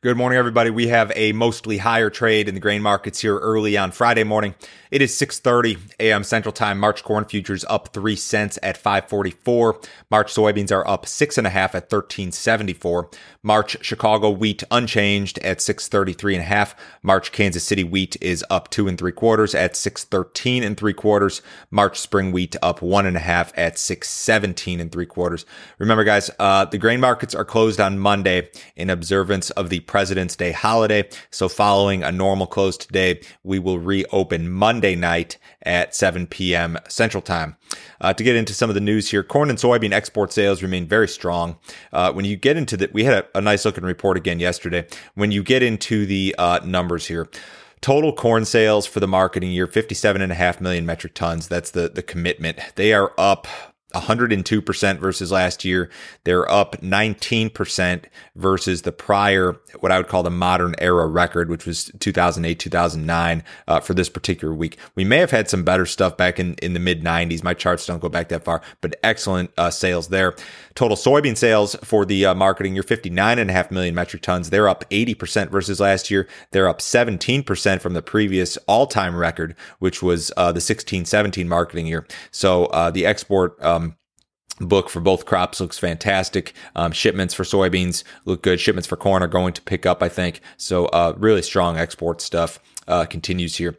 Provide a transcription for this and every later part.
Good morning, everybody. We have a mostly higher trade in the grain markets here early on Friday morning. It is 6:30 a.m. Central Time. March corn futures up three cents at 544. March soybeans are up six and a half at 1374. March Chicago wheat unchanged at 633 and a half. March Kansas City wheat is up two and three quarters at 613 and three quarters. March spring wheat up one and a half at 617 and three quarters. Remember, guys, uh, the grain markets are closed on Monday in observance of the President's Day holiday. So following a normal close today, we will reopen Monday night at 7 p.m. Central Time. Uh, to get into some of the news here, corn and soybean export sales remain very strong. Uh, when you get into the, we had a, a, nice looking report again yesterday. When you get into the uh, numbers here, Total corn sales for the marketing year, 57.5 million metric tons. That's the, the commitment. They are up 102% versus last year. They're up 19% versus the prior, what I would call the modern era record, which was 2008, 2009 uh, for this particular week. We may have had some better stuff back in, in the mid 90s. My charts don't go back that far, but excellent uh, sales there. Total soybean sales for the uh, marketing year, 59.5 million metric tons. They're up 80% versus last year. They're up 17% from the previous all time record, which was uh, the 16 17 marketing year. So uh, the export, um, book for both crops looks fantastic. Um, shipments for soybeans look good. Shipments for corn are going to pick up, I think. So, uh, really strong export stuff uh, continues here.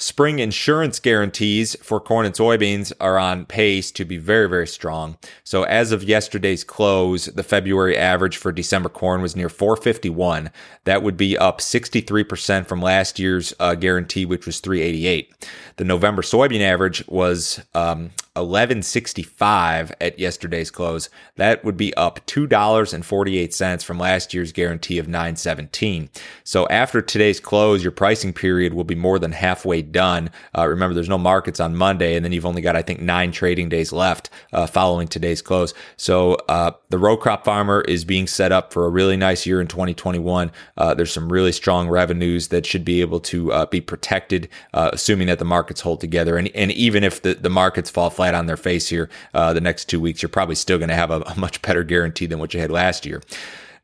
Spring insurance guarantees for corn and soybeans are on pace to be very, very strong. So as of yesterday's close, the February average for December corn was near 451. That would be up 63% from last year's uh, guarantee, which was 388. The November soybean average was um, 1165 at yesterday's close. That would be up $2.48 from last year's guarantee of 917. So after today's close, your pricing period will be more than halfway done. Uh, remember, there's no markets on Monday, and then you've only got, I think, nine trading days left uh, following today's close. So uh, the row crop farmer is being set up for a really nice year in 2021. Uh, there's some really strong revenues that should be able to uh, be protected, uh, assuming that the markets hold together. And, and even if the, the markets fall flat on their face here the next two weeks, you're probably still going to have a, a much better guarantee than what you had last year.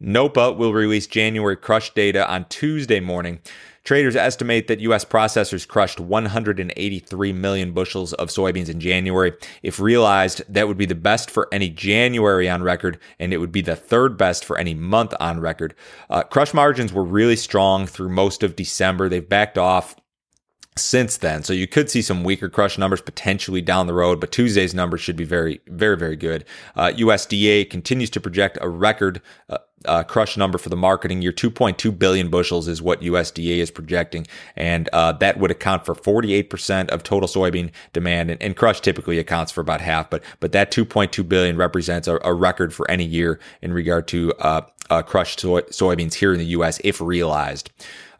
NOPA will release January crush data on Tuesday morning. Traders estimate that U.S. processors crushed 183 million bushels of soybeans in January. If realized, that would be the best for any January on record, and it would be the third best for any month on record. Uh, crush margins were really strong through most of December. They've backed off since then. So you could see some weaker crush numbers potentially down the road, but Tuesday's numbers should be very, very, very good. Uh, USDA continues to project a record uh, uh, crush number for the marketing year. 2.2 billion bushels is what USDA is projecting, and uh, that would account for 48% of total soybean demand. And, and, crush typically accounts for about half, but but that 2.2 billion represents a, a record for any year in regard to uh, uh, crushed soy- soybeans here in the U.S. if realized.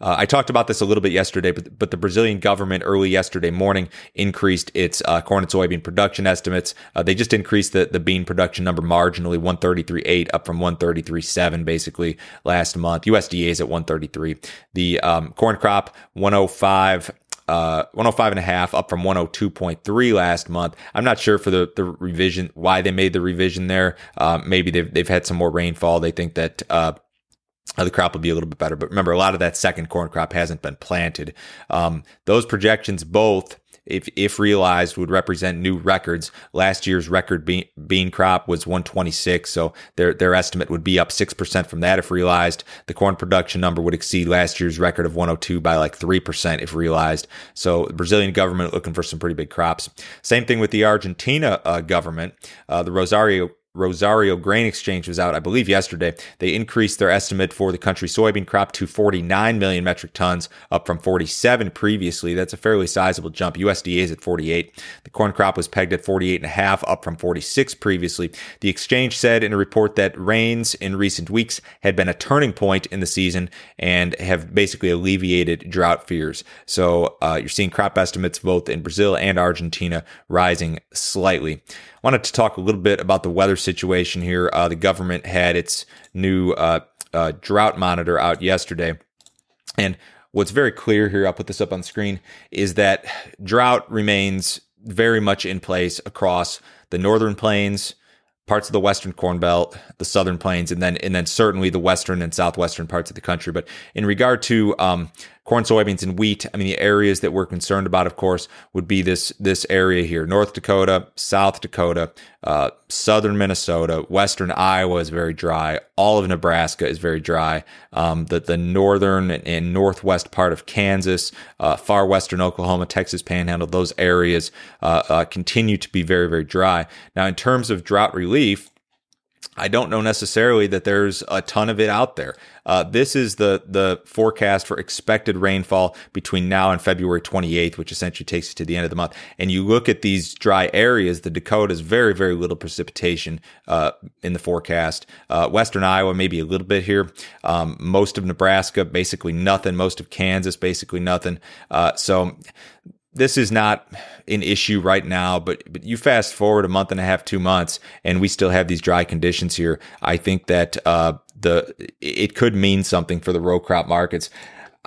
Uh, I talked about this a little bit yesterday, but, but the Brazilian government early yesterday morning increased its uh, corn and soybean production estimates. Uh, they just increased the, the bean production number marginally, 133.8 up from 133.7 basically last month. USDA is at 133. The um, corn crop 105 uh, 105 and a half up from 102.3 last month. I'm not sure for the, the revision, why they made the revision there. Uh, maybe they've, they've had some more rainfall. They think that, uh, the crop will be a little bit better. But remember, a lot of that second corn crop hasn't been planted. Um, those projections both, if if realized, would represent new records. Last year's record bean, bean crop was 126, so their their estimate would be up six percent from that if realized. The corn production number would exceed last year's record of 102 by like three percent if realized. So the Brazilian government looking for some pretty big crops. Same thing with the Argentina uh, government. Uh, the Rosario Rosario Grain Exchange was out, I believe, yesterday. They increased their estimate for the country soybean crop to 49 million metric tons, up from 47 previously. That's a fairly sizable jump. USDA is at 48. The corn crop was pegged at 48 and a half, up from 46 previously. The exchange said in a report that rains in recent weeks had been a turning point in the season and have basically alleviated drought fears. So uh, you're seeing crop estimates both in Brazil and Argentina rising slightly wanted to talk a little bit about the weather situation here. Uh, the government had its new uh, uh, drought monitor out yesterday. And what's very clear here, I'll put this up on screen, is that drought remains very much in place across the northern plains, parts of the western corn belt the southern plains and then and then certainly the western and southwestern parts of the country but in regard to um, corn, soybeans, and wheat. I mean, the areas that we're concerned about, of course, would be this this area here: North Dakota, South Dakota, uh, southern Minnesota, western Iowa is very dry. All of Nebraska is very dry. Um, the the northern and northwest part of Kansas, uh, far western Oklahoma, Texas Panhandle, those areas uh, uh continue to be very very dry. Now, in terms of drought relief I don't know necessarily that there's a ton of it out there. Uh, this is the the forecast for expected rainfall between now and February 28th, which essentially takes you to the end of the month. And you look at these dry areas, the Dakotas, very very little precipitation uh, in the forecast. Uh, Western Iowa, maybe a little bit here. Um, most of Nebraska, basically nothing. Most of Kansas, basically nothing. Uh, so this is not an issue right now, but but you fast forward a month and a half, two months, and we still have these dry conditions here. I think that uh, the it could mean something for the row crop markets.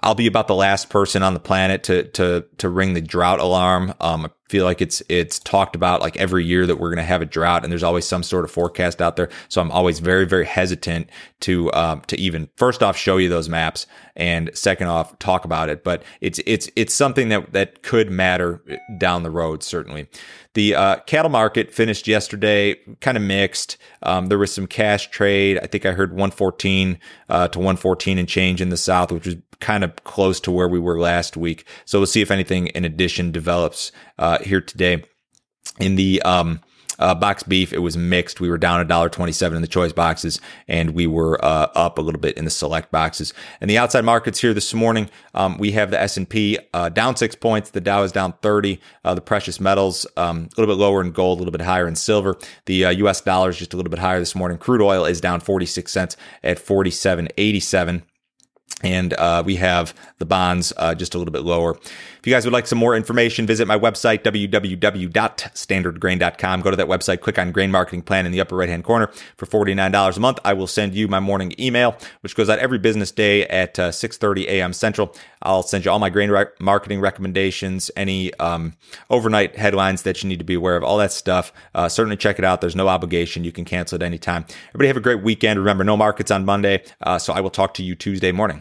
I'll be about the last person on the planet to to to ring the drought alarm. Um, I feel like it's it's talked about like every year that we're going to have a drought, and there's always some sort of forecast out there. So I'm always very very hesitant to um, to even first off show you those maps, and second off talk about it. But it's it's it's something that that could matter down the road certainly. The uh, cattle market finished yesterday kind of mixed. Um, there was some cash trade. I think I heard 114 uh, to 114 and change in the south, which was kind of close to where we were last week. So we'll see if anything in addition develops uh, here today. In the um, uh, box beef, it was mixed. We were down a dollar twenty-seven in the choice boxes, and we were uh, up a little bit in the select boxes. And the outside markets here this morning, um, we have the S and P uh, down six points. The Dow is down thirty. Uh, the precious metals um, a little bit lower in gold, a little bit higher in silver. The U.S. Uh, dollar is just a little bit higher this morning. Crude oil is down forty-six cents at forty-seven eighty-seven and uh, we have the bonds uh, just a little bit lower. If you guys would like some more information, visit my website, www.standardgrain.com. Go to that website, click on Grain Marketing Plan in the upper right hand corner. For $49 a month, I will send you my morning email, which goes out every business day at uh, 6.30 a.m. Central. I'll send you all my grain re- marketing recommendations, any um, overnight headlines that you need to be aware of, all that stuff. Uh, certainly check it out. There's no obligation. You can cancel at any time. Everybody have a great weekend. Remember, no markets on Monday, uh, so I will talk to you Tuesday morning.